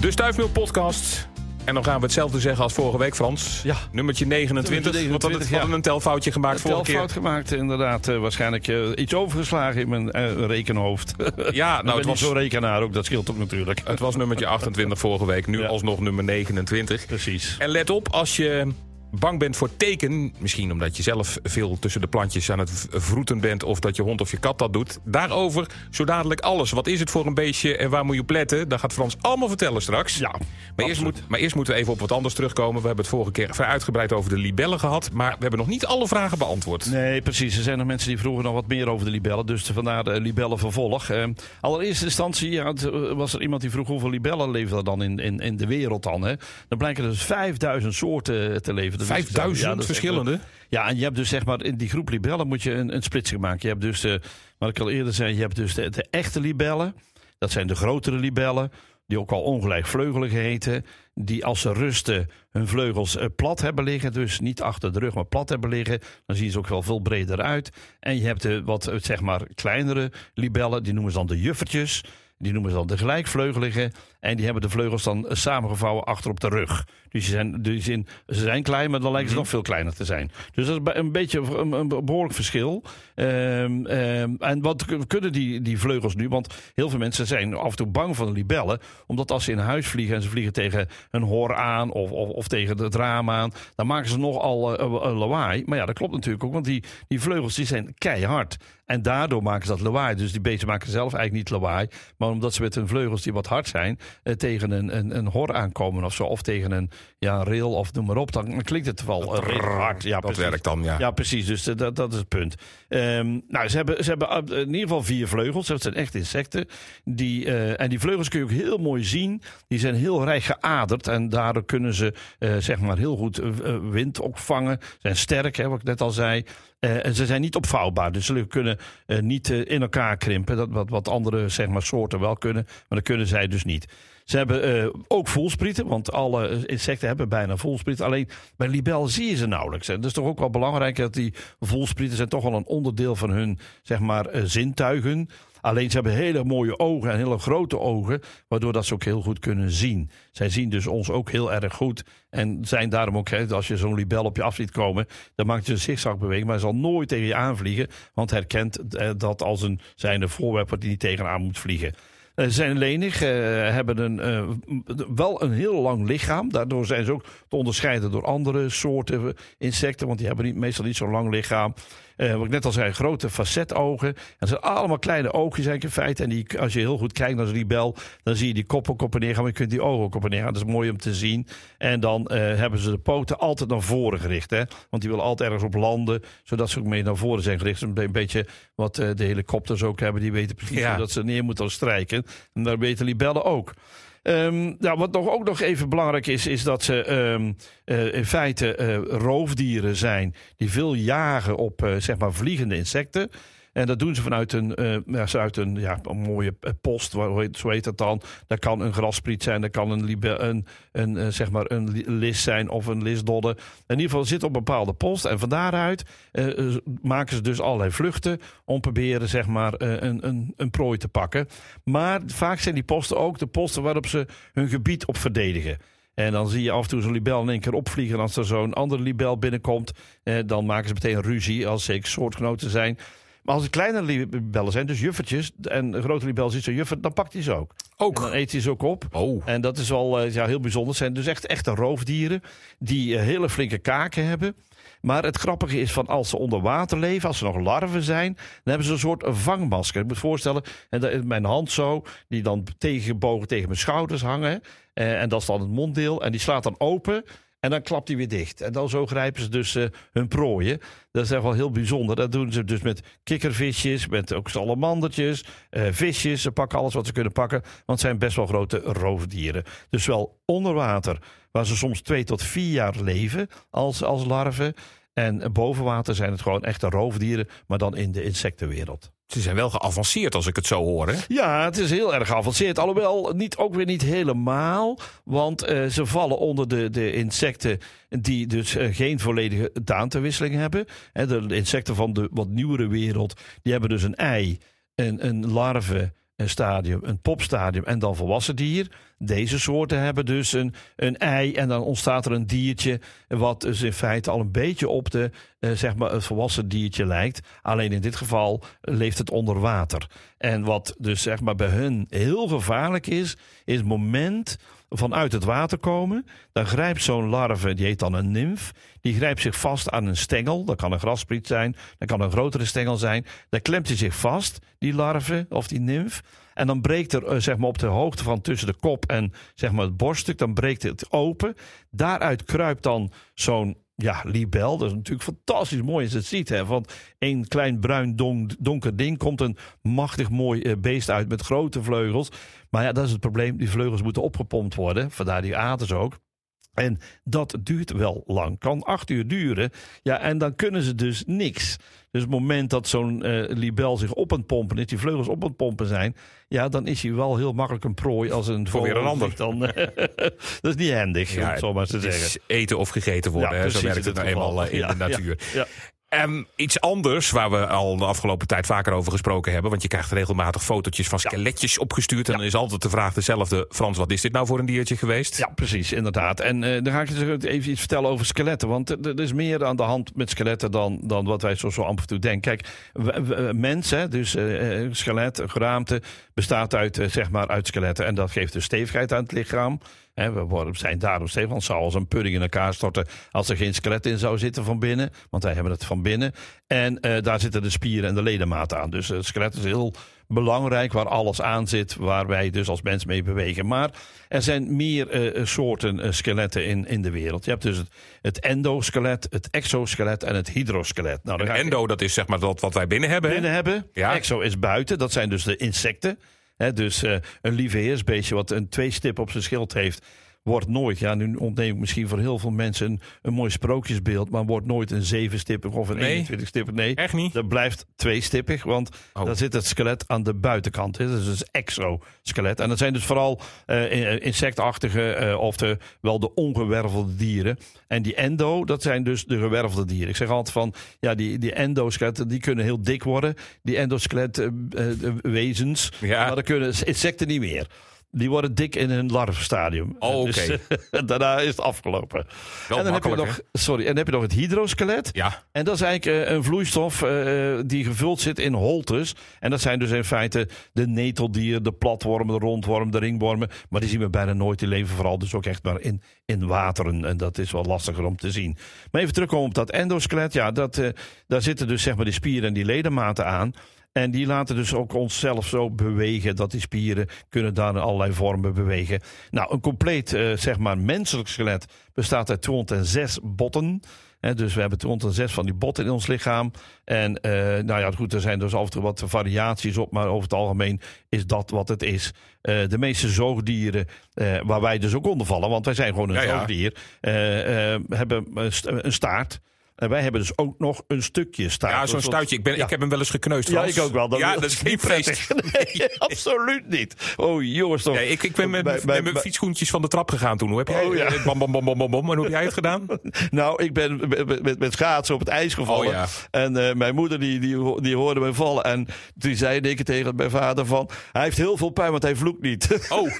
De Stuifmeel podcast. En dan gaan we hetzelfde zeggen als vorige week, Frans. Ja. Nummertje 29. Nummertje want we 29, hadden ja. een telfoutje gemaakt Een vorige keer. telfout gemaakt, inderdaad. eh, waarschijnlijk eh, iets overgeslagen in mijn eh, rekenhoofd. Ja, nou, het was was, zo'n rekenaar ook, dat scheelt ook natuurlijk. het was nummertje 28 vorige week. Nu Ja. alsnog nummer 29. Precies. En let op, als je bang bent voor teken... misschien omdat je zelf veel tussen de plantjes aan het vroeten bent... of dat je hond of je kat dat doet. Daarover zo dadelijk alles. Wat is het voor een beestje en waar moet je op letten? Dat gaat Frans allemaal vertellen straks. Ja, Maar eerst, moet, maar eerst moeten we even op wat anders terugkomen. We hebben het vorige keer vrij uitgebreid over de libellen gehad. Maar we hebben nog niet alle vragen beantwoord. Nee, precies. Er zijn nog mensen die vroegen nog wat meer over de libellen. Dus vandaar de libellenvervolg. Eh, allereerste instantie ja, eh, was er iemand die vroeg hoeveel libellen leven er dan in, in, in de wereld dan. Hè? Dan blijken er dus 5000 soorten te leven. Dat is- 5000 ja, dat is echt- verschillende? Ja, en je hebt dus zeg maar in die groep libellen moet je een, een splitsing maken. Je hebt dus, eh, wat ik al eerder zei, je hebt dus de, de echte libellen. Dat zijn de grotere libellen, die ook al ongelijkvleugelig heten. Die als ze rusten hun vleugels eh, plat hebben liggen. Dus niet achter de rug, maar plat hebben liggen. Dan zien ze ook wel veel breder uit. En je hebt de wat eh, zeg maar kleinere libellen, die noemen ze dan de juffertjes. Die noemen ze dan de gelijkvleugelige. En die hebben de vleugels dan samengevouwen achter op de rug. Dus die zijn, die zijn, ze zijn klein, maar dan lijken ze nog veel kleiner te zijn. Dus dat is een beetje een, een behoorlijk verschil. Ehm, ehm, en wat kunnen die, die vleugels nu? Want heel veel mensen zijn af en toe bang van de libellen. Omdat als ze in huis vliegen en ze vliegen tegen een hor aan of, of, of tegen het raam aan. Dan maken ze nogal eh, eh, lawaai. Maar ja, dat klopt natuurlijk ook. Want die, die vleugels die zijn keihard. En daardoor maken ze dat lawaai. Dus die beesten maken zelf eigenlijk niet lawaai. Maar omdat ze met hun vleugels die wat hard zijn. Eh, tegen een, een, een hor aankomen of zo. Of tegen een, ja, rail of noem maar op. Dan klinkt het wel redelijk hard. Ja, dat precies. werkt dan, ja. Ja, precies. Dus eh, dat, dat is het punt. Ehm, nou, ze hebben, ze hebben eh, in ieder geval vier vleugels. Dat zijn echt insecten. Die, en die vleugels kun je ook heel mooi zien. Die zijn heel rijk geaderd. En daardoor kunnen ze zeg maar heel goed wind opvangen. Zijn sterk, hè, wat ik net al zei. Eh, en ze zijn niet opvouwbaar. Dus ze kunnen eh, niet eh, in elkaar krimpen. Dat, wat, wat andere zeg maar, soorten wel kunnen. Maar dat kunnen zij dus niet. Ze hebben ook voelsprieten, want alle insecten hebben bijna voelsprieten. Alleen bij libel zie je ze nauwelijks. En dat is toch ook wel belangrijk dat die voelsprieten zijn toch wel een onderdeel van hun zeg maar, zintuigen. Alleen ze hebben hele mooie ogen en hele grote ogen, waardoor dat ze ook heel goed kunnen zien. Zij zien dus ons ook heel erg goed en zijn daarom ook, hè, als je zo'n libel op je af ziet komen, dan maakt hij een zigzagbeweging, maar zal nooit tegen je aanvliegen, want herkent eh, dat als een zijnde voorwerp waar hij niet tegenaan moet vliegen. Eh, Ze zijn lenig, eh, hebben een, wel een heel lang lichaam. Daardoor zijn ze ook te onderscheiden door andere soorten insecten. Want die hebben meestal niet zo'n lang lichaam. Eh, wat ik net al zei, grote facetogen. En het zijn allemaal kleine oogjes eigenlijk in feite. En die, als je heel goed kijkt naar zo'n libel, dan zie je die kop ook op en neer gaan. Maar je kunt die ogen ook op en neer gaan. Dat is mooi om te zien. En dan eh, hebben ze de poten altijd naar voren gericht. Hè? Want die willen altijd ergens op landen, zodat ze ook mee naar voren zijn gericht. Een be- een beetje wat eh, de helikopters ook hebben. Die weten precies Ja. hoe dat ze neer moeten strijken. En daar weten libellen ook. Nou, wat nog, ook nog even belangrijk is, is dat ze ehm, eh, in feite eh, roofdieren zijn die veel jagen op eh, zeg maar vliegende insecten. En dat doen ze vanuit een, ze uit een, ja, een mooie eh, post, waar- zo heet dat dan. Dat kan een grasspriet zijn, dat kan een, libe- een, een, eh, zeg maar een li- lis zijn of een lisdodde. In ieder geval zit op een bepaalde post. En van daaruit maken ze dus allerlei vluchten om proberen zeg maar, een, een, een prooi te pakken. Maar vaak zijn die posten ook de posten waarop ze hun gebied op verdedigen. En dan zie je af en toe zo'n libel in één keer opvliegen. En als er zo'n andere libel binnenkomt, dan maken ze meteen ruzie als zeker soortgenoten zijn. Maar als het kleine libellen zijn, dus juffertjes, en een grote libel ziet zo'n juffer, dan pakt hij ze ook. En dan Ook. eet hij ze ook op. Oh. En dat is wel eh, ja, heel bijzonder. Het zijn dus echt echte roofdieren die eh, hele flinke kaken hebben. Maar het grappige is van als ze onder water leven, als ze nog larven zijn, dan hebben ze een soort vangmasker. Ik moet voorstellen, en dat is mijn hand zo, die dan tegenbogen tegen mijn schouders hangen. Eh, en dat is dan het monddeel. En die slaat dan open. En dan klapt hij weer dicht. En dan zo grijpen ze dus eh, hun prooien. Dat is echt wel heel bijzonder. Dat doen ze dus met kikkervisjes, met ook salamandertjes, eh, visjes. Ze pakken alles wat ze kunnen pakken. Want het zijn best wel grote roofdieren. Dus wel onder water, waar ze soms twee tot vier jaar leven als, als larven. En boven water zijn het gewoon echte roofdieren, maar dan in de insectenwereld. Ze zijn wel geavanceerd als ik het zo hoor, hè? Ja, het is heel erg geavanceerd. Alhoewel, niet, ook weer niet helemaal. Want eh, ze vallen onder de, de insecten die dus eh, geen volledige daantewisseling hebben. De insecten van de wat nieuwere wereld, die hebben dus een ei, een, een larve stadium, een popstadium en dan volwassen dier. deze soorten hebben dus een, een ei en dan ontstaat er een diertje. Wat dus in feite al een beetje op de, eh, zeg maar het volwassen diertje lijkt. Alleen in dit geval leeft het onder water. En wat dus zeg maar bij hun heel gevaarlijk is, is het moment vanuit het water komen. Dan grijpt zo'n larve, die heet dan een nymf. Die grijpt zich vast aan een stengel. Dat kan een graspriet zijn, dat kan een grotere stengel zijn. Dan klemt hij zich vast, die larve of die nymf. En dan breekt er, eh, zeg maar, op de hoogte van tussen de kop en zeg maar, het borststuk, dan breekt het open. Daaruit kruipt dan zo'n ja, libel. Dat is natuurlijk fantastisch mooi als je het ziet. Hè? Één klein bruin donker ding komt een machtig mooi eh, beest uit met grote vleugels. Maar ja, dat is het probleem. Die vleugels moeten opgepompt worden. Vandaar die aders ook. En dat duurt wel lang. Kan acht uur duren. Ja, en dan kunnen ze dus niks. Dus het moment dat zo'n uh, libel zich op het pompen is, die vleugels op het pompen zijn, ja, dan is hij wel heel makkelijk een prooi als een voor weer een ander. Dan, dat is niet handig, ja, om het zo maar te zeggen. Eten of gegeten worden, ja, zo werkt het nou eenmaal eh, in de natuur. Um, iets anders waar we al de afgelopen tijd vaker over gesproken hebben. Want je krijgt regelmatig fotootjes van skeletjes opgestuurd. En dan is altijd de vraag dezelfde. Frans, wat is dit nou voor een diertje geweest? Ja, precies, inderdaad. En uh, dan ga ik je dus even iets vertellen over skeletten. Want er is meer aan de hand met skeletten dan, dan wat wij zo, zo amper toe denken. Kijk, mensen, dus uh, skelet, geraamte, bestaat uit, zeg maar, uit skeletten. En dat geeft dus stevigheid aan het lichaam we worden, zijn daarom steeds, want zou als een pudding in elkaar storten als er geen skelet in zou zitten van binnen. Want wij hebben het van binnen. En uh, daar zitten de spieren en de ledematen aan. Dus het skelet is heel belangrijk waar alles aan zit, waar wij dus als mens mee bewegen. Maar er zijn meer uh, soorten uh, skeletten in, in de wereld. Je hebt dus het, het endoskelet, het exoskelet en het hydroskelet. Nou, de endo, dat is zeg maar dat wat wij binnen hebben. Binnen hebben. Ja. Exo is buiten, dat zijn dus de insecten dus uh, een lieveheersbeestje wat een twee stip op zijn schild heeft, wordt nooit, ja, nu ontneem ik misschien voor heel veel mensen een, een mooi sprookjesbeeld, maar wordt nooit een zevenstippig of een nee, 21 stippig. Nee, echt niet. Dat blijft tweestippig, want oh. daar zit het skelet aan de buitenkant. Hè. Dat is dus exoskelet. En dat zijn dus vooral uh, insectachtige uh, of de, wel de ongewervelde dieren. En die endo, dat zijn dus de gewervelde dieren. Ik zeg altijd van, ja, die, die endoskeletten, die kunnen heel dik worden. Die endoskelet wezens, ja. maar dat kunnen insecten niet meer. Die worden dik in hun larvenstadium. Oh, oké. Dus, daarna is het afgelopen. Wel en dan heb je nog, sorry, en dan heb je nog het hydroskelet. Ja. En dat is eigenlijk uh, een vloeistof uh, die gevuld zit in holtes. En dat zijn dus in feite de neteldieren, de platwormen, de rondwormen, de ringwormen. Maar die zien we bijna nooit. Die leven vooral dus ook echt maar in, in wateren. En dat is wel lastiger om te zien. Maar even terugkomen op dat endoskelet. Ja, dat, uh, daar zitten dus zeg maar die spieren en die ledematen aan. En die laten dus ook onszelf zo bewegen dat die spieren kunnen daar in allerlei vormen bewegen. Nou, een compleet uh, zeg maar menselijk skelet bestaat uit 206 botten. He, dus we hebben 206 van die botten in ons lichaam. En uh, nou ja, goed, er zijn dus af en toe wat variaties op, maar over het algemeen is dat wat het is. Uh, de meeste zoogdieren, uh, waar wij dus ook onder vallen, want wij zijn gewoon een ja, zoogdier, hebben een staart. En wij hebben dus ook nog een stukje staart. Ja, zo'n stuitje. Ik, ben, ik heb hem wel eens gekneusd. Ja, ik ook wel. Ja, dat is geen. Nee, absoluut niet. Oh, jongens toch. Ja, ik, ik ben met, bij, met mijn fietsschoentjes van de trap gegaan toen. Hoe heb jij? Oh, ja. bam, bam, bam, bam, bam, En hoe heb jij het gedaan? nou, ik ben met, met, met schaatsen op het ijs gevallen. Oh, ja. En uh, mijn moeder die, die, die hoorde me vallen. En toen zei ik tegen mijn vader van... Hij heeft heel veel pijn, want hij vloekt niet. Oh.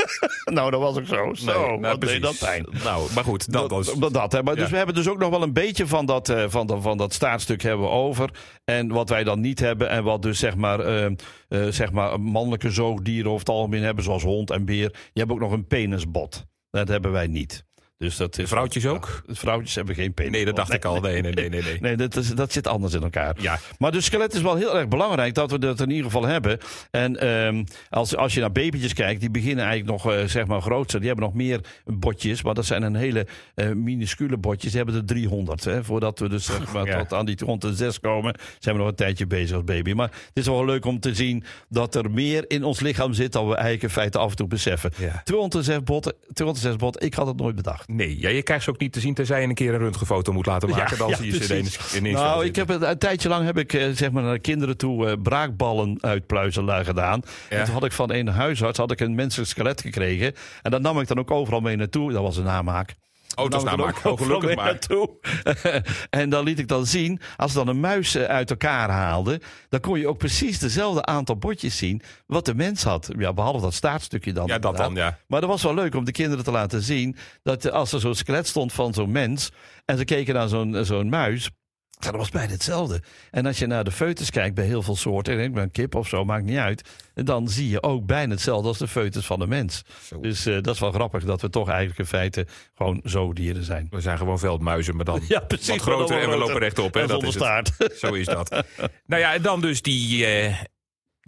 nou, dat was ook zo. Zo, nee, nou, wat dat pijn. Nou, maar goed. Dat, was... dat, dat, hè. Maar dus we hebben dus ook nog wel een beetje van dat... Uh, van, dat, van dat staartstuk hebben we over. En wat wij dan niet hebben en wat dus zeg maar, uh, uh, zeg maar mannelijke zoogdieren over het algemeen hebben, zoals hond en beer. Je hebt ook nog een penisbot. Dat hebben wij niet. Dus dat is, vrouwtjes ook? Ja, vrouwtjes hebben geen penis. Nee, dat dacht ik al. Nee, nee, nee. Nee, nee. nee dat, is, dat zit anders in elkaar. Ja. Maar de skelet is wel heel erg belangrijk dat we dat in ieder geval hebben. En um, als, als je naar babytjes kijkt, die beginnen eigenlijk nog uh, zeg maar groter. Die hebben nog meer botjes, maar dat zijn een hele uh, minuscule botjes. Die hebben er 300. Hè, voordat we dus zeg maar, ja. tot aan die rond de 6 komen, zijn we nog een tijdje bezig als baby. Maar het is wel leuk om te zien dat er meer in ons lichaam zit dan we eigenlijk in feite af en toe beseffen. Ja. 206 botten, 206 botten, ik had het nooit bedacht. Nee, ja, je krijgt ze ook niet te zien tenzij je een keer een röntgenfoto moet laten maken. Ja, dan ja, zie je ze ineens, ineens Nou, ik heb het, een tijdje lang heb ik eh, zeg maar naar kinderen toe uh, braakballen uitpluizen gedaan. Ja. En toen had ik van een huisarts had ik een menselijk skelet gekregen. En dat nam ik dan ook overal mee naartoe. Dat was een namaak. Ook Oh, gelukkig maar. naartoe. en dan liet ik dan zien, als ze dan een muis eh, uit elkaar haalden, dan kon je ook precies dezelfde aantal botjes zien wat de mens had. Ja, behalve dat staartstukje dan. Ja, dat dan, ja. Maar dat was wel leuk om de kinderen te laten zien dat eh, als er zo'n skelet stond van zo'n mens en ze keken naar zo'n eh, zo'n muis. Dat was bijna hetzelfde. En als je naar de foetus kijkt bij heel veel soorten, ik een kip of zo, maakt niet uit. Dan zie je ook bijna hetzelfde als de foetus van de mens. Zo. Dus eh, dat is wel grappig dat we toch eigenlijk in feite gewoon zoodieren zijn. We zijn gewoon veldmuizen, maar dan Ja, precies. wat groter en we lopen rechtop. Hè? En Dat is het. Zo is dat. nou ja, en dan dus die... eh,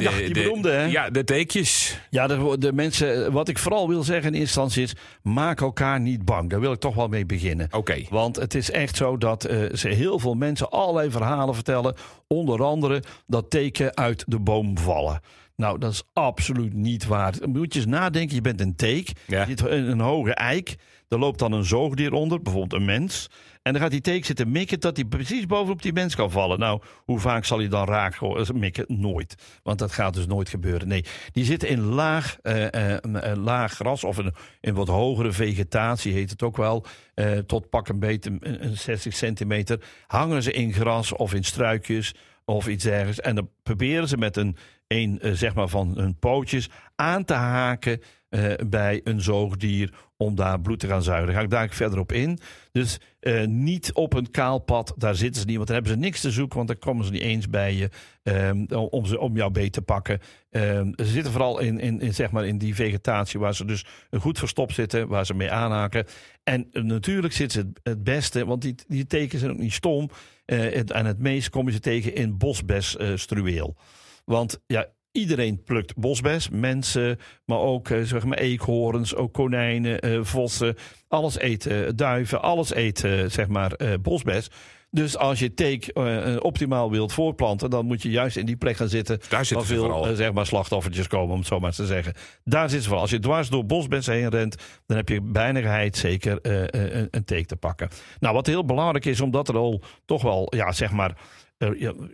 de, Ja, die beroemde, hè? Ja, de teekjes. Ja, de, de mensen, wat ik vooral wil zeggen in eerste instantie is, maak elkaar niet bang. Daar wil ik toch wel mee beginnen. Oké. Want het is echt zo dat eh, ze heel veel mensen allerlei verhalen vertellen. Onder andere dat teken uit de boom vallen. Nou, dat is absoluut niet waar. Moet je eens nadenken, je bent een teek. Ja. Je zit in een hoge eik. Er loopt dan een zoogdier onder, bijvoorbeeld een mens. En dan gaat die teek zitten mikken dat hij precies bovenop die mens kan vallen. Nou, hoe vaak zal hij dan raak go- mikken? Nooit. Want dat gaat dus nooit gebeuren. Nee, die zitten in laag, eh, eh, eh, laag gras of in, in wat hogere vegetatie, heet het ook wel. eh, tot pak een beetje een, een 60 centimeter. Hangen ze in gras of in struikjes of iets dergelijks. En dan proberen ze met een, een eh, zeg maar van hun pootjes aan te haken eh, bij een zoogdier om daar bloed te gaan zuigen. Daar ga ik daar verder op in. Dus eh, niet op een kaal pad, daar zitten ze niet. Want dan hebben ze niks te zoeken, want dan komen ze niet eens bij je ehm, om, ze, om jouw beet te pakken. Ehm, ze zitten vooral in, in, in, zeg maar in die vegetatie waar ze dus goed verstopt zitten, waar ze mee aanhaken. En natuurlijk zitten ze het, het beste, want die, die tekens zijn ook niet stom. Het- en het meest kom je ze tegen in bosbestruweel. Want ja, iedereen plukt bosbes. Mensen, maar ook eh, zeg maar eekhoorns, ook konijnen, eh, vossen. Alles eten, eh, duiven, alles eten zeg maar bosbes. Dus als je teek optimaal wilt voortplanten, dan moet je juist in die plek gaan zitten. Daar zitten veel zeg maar, slachtoffertjes komen, om het zo maar te zeggen. Daar zitten ze vooral. Als je dwars door bosbes heen rent, dan heb je bijna zeker een, een teek te pakken. Nou, wat heel belangrijk is, omdat er al toch wel, ja, zeg maar,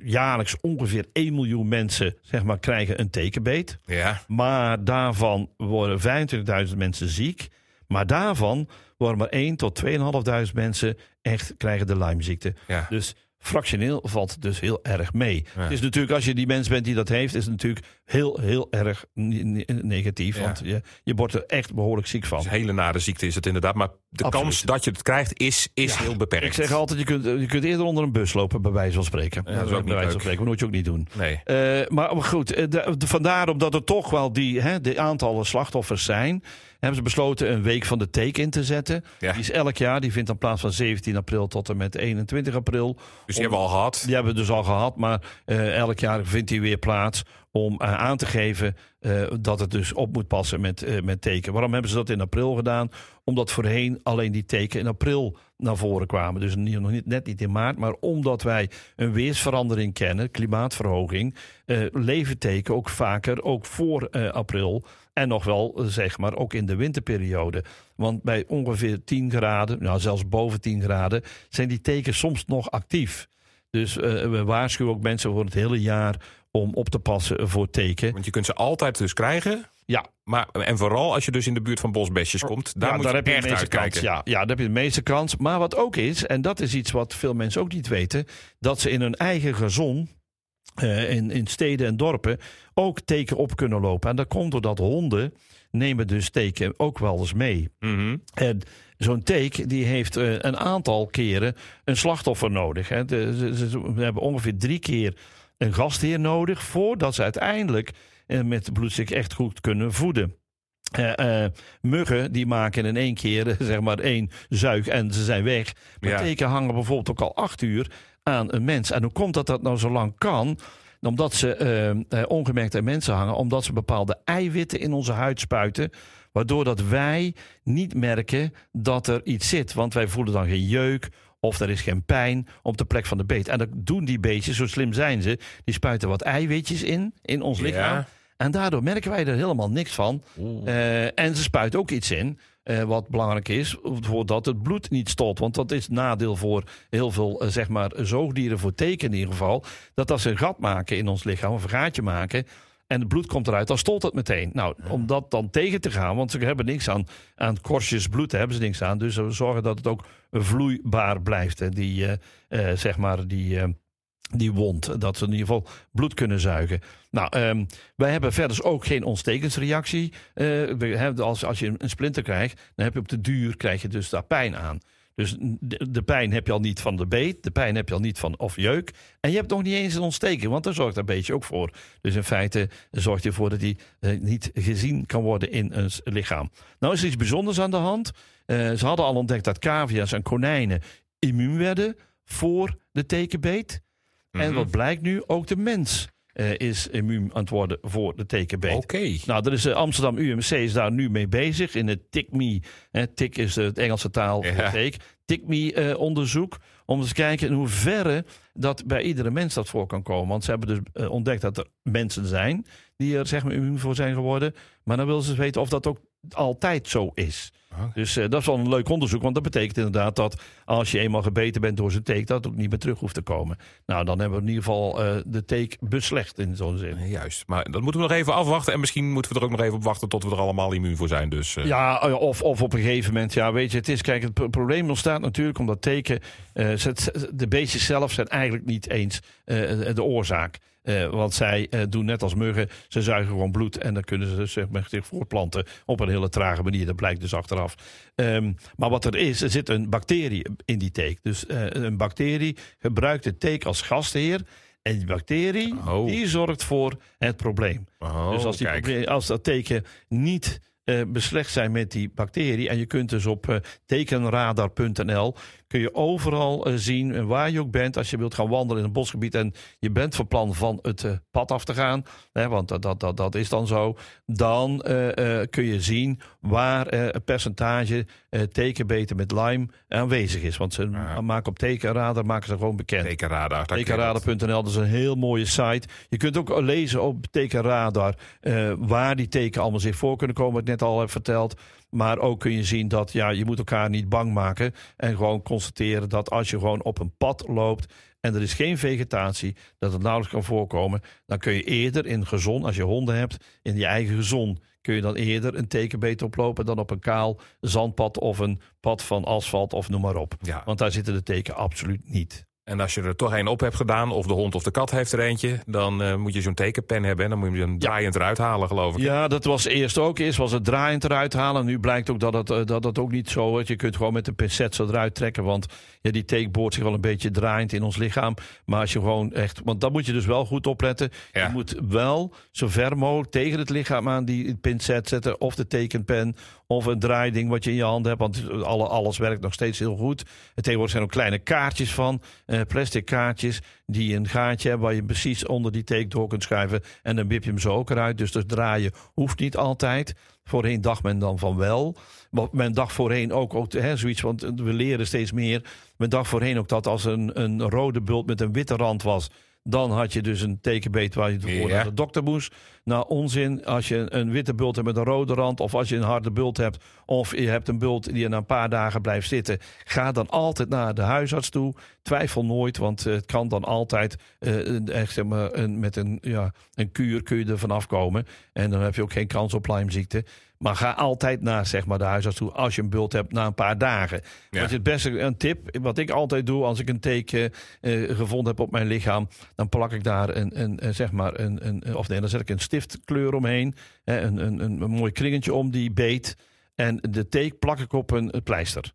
jaarlijks ongeveer 1 miljoen mensen zeg maar, krijgen een tekenbeet. Ja. Maar daarvan worden 25.000 mensen ziek. Maar daarvan worden maar 1 tot 2.500 mensen echt krijgen de Lymeziekte. Ja. Dus fractioneel valt dus heel erg mee. Ja. Het is natuurlijk, als je die mens bent die dat heeft, is het natuurlijk heel, heel erg ne- ne- negatief. Ja. Want je, je wordt er echt behoorlijk ziek van. Een hele nare ziekte is het inderdaad. Maar de Absoluut. kans dat je het krijgt is, is Ja, heel beperkt. Ik zeg altijd, je kunt, je kunt eerder onder een bus lopen, bij wijze van spreken. Ja, dat is ook bij niet wijze van spreken, moet je ook niet doen. Nee. Eh, maar goed, eh, de- de- vandaar omdat er toch wel die, hè, de aantallen slachtoffers zijn, hebben ze besloten een week van de teek in te zetten. Ja. Die is elk jaar, die vindt dan plaats van 17 april tot en met 21 april. Dus die hebben we al gehad. Die hebben we dus al gehad, maar eh, elk jaar vindt die weer plaats om eh, aan te geven eh, dat het dus op moet passen met, met teken. Waarom hebben ze dat in april gedaan? Omdat voorheen alleen die teken in april naar voren kwamen. Dus niet, nog niet, net niet in maart, maar omdat wij een weersverandering kennen, klimaatverhoging, eh leven teken ook vaker, ook voor april. En nog wel, eh, zeg maar, ook in de winterperiode. Want bij ongeveer 10 graden, nou zelfs boven 10 graden, zijn die tekens soms nog actief. Dus eh, we waarschuwen ook mensen voor het hele jaar om op te passen voor teken. Want je kunt ze altijd dus krijgen. Ja, Maar, en vooral als je dus in de buurt van bosbesjes komt. Daar ja, moet daar je heb je de echt meeste kans. Ja, ja, daar heb je de meeste kans. Maar wat ook is, en dat is iets wat veel mensen ook niet weten, dat ze in hun eigen gezon, eh, in, in steden en dorpen, ook teken op kunnen lopen. En dat komt doordat honden nemen dus teken ook wel eens mee. Mhm. En zo'n teek die heeft eh, een aantal keren een slachtoffer nodig. Hè. De, ze hebben ongeveer drie keer een gastheer nodig voordat ze uiteindelijk eh, met de bloedstuk echt goed kunnen voeden. Muggen die maken in één keer zeg maar één zuig en ze zijn weg. Maar Ja. teken hangen bijvoorbeeld ook al acht uur aan een mens. En hoe komt dat dat nou zo lang kan? Omdat ze eh, eh, ongemerkt aan mensen hangen, omdat ze bepaalde eiwitten in onze huid spuiten. Waardoor dat wij niet merken dat er iets zit. Want wij voelen dan geen jeuk of er is geen pijn op de plek van de beet. En dat doen die beestjes, zo slim zijn ze. Die spuiten wat eiwitjes in, in ons Ja. lichaam. En daardoor merken wij er helemaal niks van. Eh, en ze spuiten ook iets in. Eh, wat belangrijk is, voordat het bloed niet stolt. Want dat is nadeel voor heel veel eh, zeg maar, zoogdieren, voor teken in ieder geval. Dat als ze een gat maken in ons lichaam, of een gaatje maken. en het bloed komt eruit, dan stolt het meteen. Nou, om dat dan tegen te gaan, want ze hebben niks aan, aan korstjes bloed, hebben ze niks aan. Dus we zorgen dat het ook vloeibaar blijft. Hè, die, eh, zeg maar, die, die wond. Dat ze in ieder geval bloed kunnen zuigen. Nou, ehm, wij hebben verder ook geen ontstekensreactie. Eh, als, als je een splinter krijgt, dan heb je op de duur krijg je dus daar pijn aan. Dus de, pijn heb je al niet van de beet, de pijn heb je al niet van of jeuk. En je hebt nog niet eens een ontsteking, want daar zorgt een beetje ook voor. Dus in feite zorgt je ervoor dat die eh, niet gezien kan worden in een lichaam. Nou is er iets bijzonders aan de hand. Eh, ze hadden al ontdekt dat cavia's en konijnen immuun werden voor de tekenbeet. En Mhm. wat blijkt nu? Ook de mens eh, is immuun aan het worden voor de tekenbeet. Oké. Nou, er is de Amsterdam UMC is daar nu mee bezig in het TICME. Hè, TIC is het Engelse taal voor Ja. teek. TICME-onderzoek. om eens te kijken in hoeverre dat bij iedere mens dat voor kan komen. Want ze hebben dus eh, ontdekt dat er mensen zijn die er zeg maar immuun voor zijn geworden. Maar dan willen ze weten of dat ook altijd zo is. Dus eh, dat is wel een leuk onderzoek, want dat betekent inderdaad dat als je eenmaal gebeten bent door zijn teek, dat het ook niet meer terug hoeft te komen. Nou, dan hebben we in ieder geval eh, de teek beslecht in zo'n zin. Juist. Maar dan moeten we nog even afwachten. En misschien moeten we er ook nog even op wachten tot we er allemaal immuun voor zijn. Dus eh, Ja, of, of op een gegeven moment, ja, weet je, het is, kijk, het pro- probleem ontstaat natuurlijk omdat teken, de beestjes zelf zijn eigenlijk niet eens de oorzaak. Eh, want zij eh, doen net als muggen, ze zuigen gewoon bloed en dan kunnen ze zeg maar, zich voortplanten op een hele trage manier. Dat blijkt dus achteraf. Ehm, maar wat er is, er zit een bacterie in die teek. Dus eh, een bacterie gebruikt de teek als gastheer. En die bacterie, Oh. die zorgt voor het probleem. Oh, dus als, die als dat teken niet eh, beslecht zijn met die bacterie. En je kunt dus op eh, tekenradar.nl kun je overal eh, zien waar je ook bent. Als je wilt gaan wandelen in een bosgebied en je bent van plan van het pad af te gaan. Hè, want dat, dat, dat, dat is dan zo. Dan kun je zien waar een percentage tekenbeten met Lyme aanwezig is. Want ze Ja. maken op tekenradar maken ze gewoon bekend. Tekenradar. Tekenradar.nl, dat is een heel mooie site. Je kunt ook lezen op Tekenradar waar die teken allemaal zich voor kunnen komen, wat ik net al heb verteld. Maar ook kun je zien dat ja, je moet elkaar niet bang maken. En gewoon constateren dat als je gewoon op een pad loopt en er is geen vegetatie, dat het nauwelijks kan voorkomen. Dan kun je eerder in gezon, als je honden hebt, in je eigen gezon, kun je dan eerder een tekenbeet oplopen dan op een kaal zandpad of een pad van asfalt of noem maar op. Ja. Want daar zitten de teken absoluut niet. En als je er toch een op hebt gedaan, of de hond of de kat heeft er eentje, dan eh, moet je zo'n tekenpen hebben. En dan moet je hem draaiend eruit halen, geloof ik. Ja, dat was eerst ook. Eerst was het draaiend eruit halen. Nu blijkt ook dat het, eh, dat het ook niet zo is. Je kunt gewoon met een pincet zo eruit trekken. Want ja, die teek boort zich wel een beetje draaiend in ons lichaam. Maar als je gewoon echt... Want dan moet je dus wel goed opletten. Ja. Je moet wel zo ver mogelijk tegen het lichaam aan die pincet zetten. Of de tekenpen. Of een draaiding wat je in je hand hebt. Want alle, alles werkt nog steeds heel goed. En tegenwoordig zijn er ook kleine kaartjes van. Eh, plastic kaartjes. Die een gaatje hebben waar je precies onder die teek door kunt schuiven. En dan wip je hem zo ook eruit. Dus dat draaien hoeft niet altijd. Voorheen dacht men dan van wel. Maar men dacht voorheen ook, ook hè, zoiets, want we leren steeds meer. Men dacht voorheen ook dat als een, een rode bult met een witte rand was. Dan had je dus een tekenbeet waar je voor Ja. naar de dokter moest. Nou, onzin. Als je een witte bult hebt met een rode rand. Of als je een harde bult hebt. Of je hebt een bult die er na een paar dagen blijft zitten. Ga dan altijd naar de huisarts toe. Twijfel nooit, want eh, het kan dan altijd. eh, echt, zeg maar, een, met een, ja, een kuur kun je er vanaf komen. En dan heb je ook geen kans op Lymeziekte. Maar ga altijd naar zeg maar, de huisarts toe als je een bult hebt na een paar dagen. Ja. Wat je het beste, een tip, wat ik altijd doe als ik een teken eh, gevonden heb op mijn lichaam, dan plak ik daar een, een, een, zeg maar een, een, of nee, dan zet ik een stiftkleur omheen, hè, een, een, een, een mooi kringetje om die beet. En de teek plak ik op een pleister.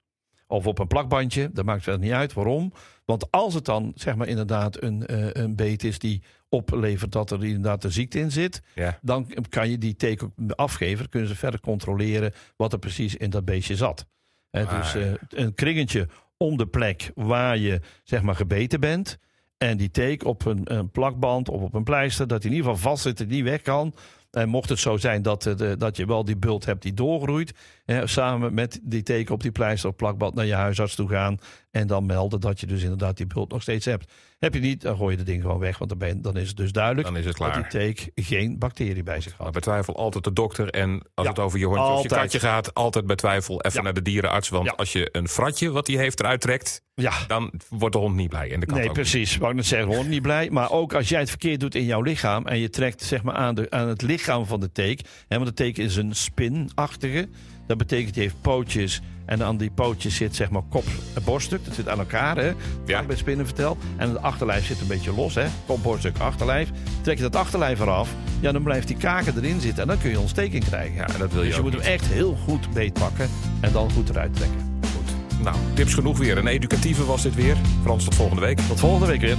Of op een plakbandje, dat maakt verder niet uit. Waarom? Want als het dan zeg maar inderdaad een, eh, een beet is die oplevert dat er inderdaad de ziekte in zit, Ja. dan kan je die teken afgeven. Dan kunnen ze verder controleren wat er precies in dat beestje zat. Maar- Dus eh, een kringetje om de plek waar je zeg maar gebeten bent. En die teek op een, een plakband of op een pleister, dat hij in ieder geval vast zit en niet weg kan. En mocht het zo zijn dat, eh, de, dat je wel die bult hebt die doorgroeit, hè, samen met die teken op die pleister of plakband naar je huisarts toe gaan. En dan melden dat je dus inderdaad die bult nog steeds hebt. Heb je niet, dan gooi je het ding gewoon weg. Want dan, ben, dan is het dus duidelijk Dan is het dat klaar. die teek geen bacterie bij zich Maar had. bij twijfel altijd de dokter. En als Ja, het over je hondje of je katje gaat, altijd bij twijfel even Ja. naar de dierenarts. Want Ja. als je een fratje wat hij heeft eruit trekt, Ja, dan wordt de hond niet blij. En de kat nee, ook niet. precies. Wou ik net zeggen, hond niet blij. Maar ook als jij het verkeerd doet in jouw lichaam en je trekt zeg maar, aan, de, aan het lichaam van de teek. Hè, want de teek is een spinachtige. Dat betekent die heeft pootjes. En aan die pootjes zit zeg maar kop en borststuk. Dat zit aan elkaar, hè? Ja. Ik bij spinnen vertel. En het achterlijf zit een beetje los, hè? Kop, borststuk, achterlijf. Trek je dat achterlijf eraf, ja, dan blijft die kaken erin zitten. En dan kun je ontsteking krijgen. Ja, dat wil je dus je moet hem echt heel goed beetpakken. En dan goed eruit trekken. Goed. Nou, tips genoeg weer. Een educatieve was dit weer. Frans, tot volgende week. Tot volgende week weer.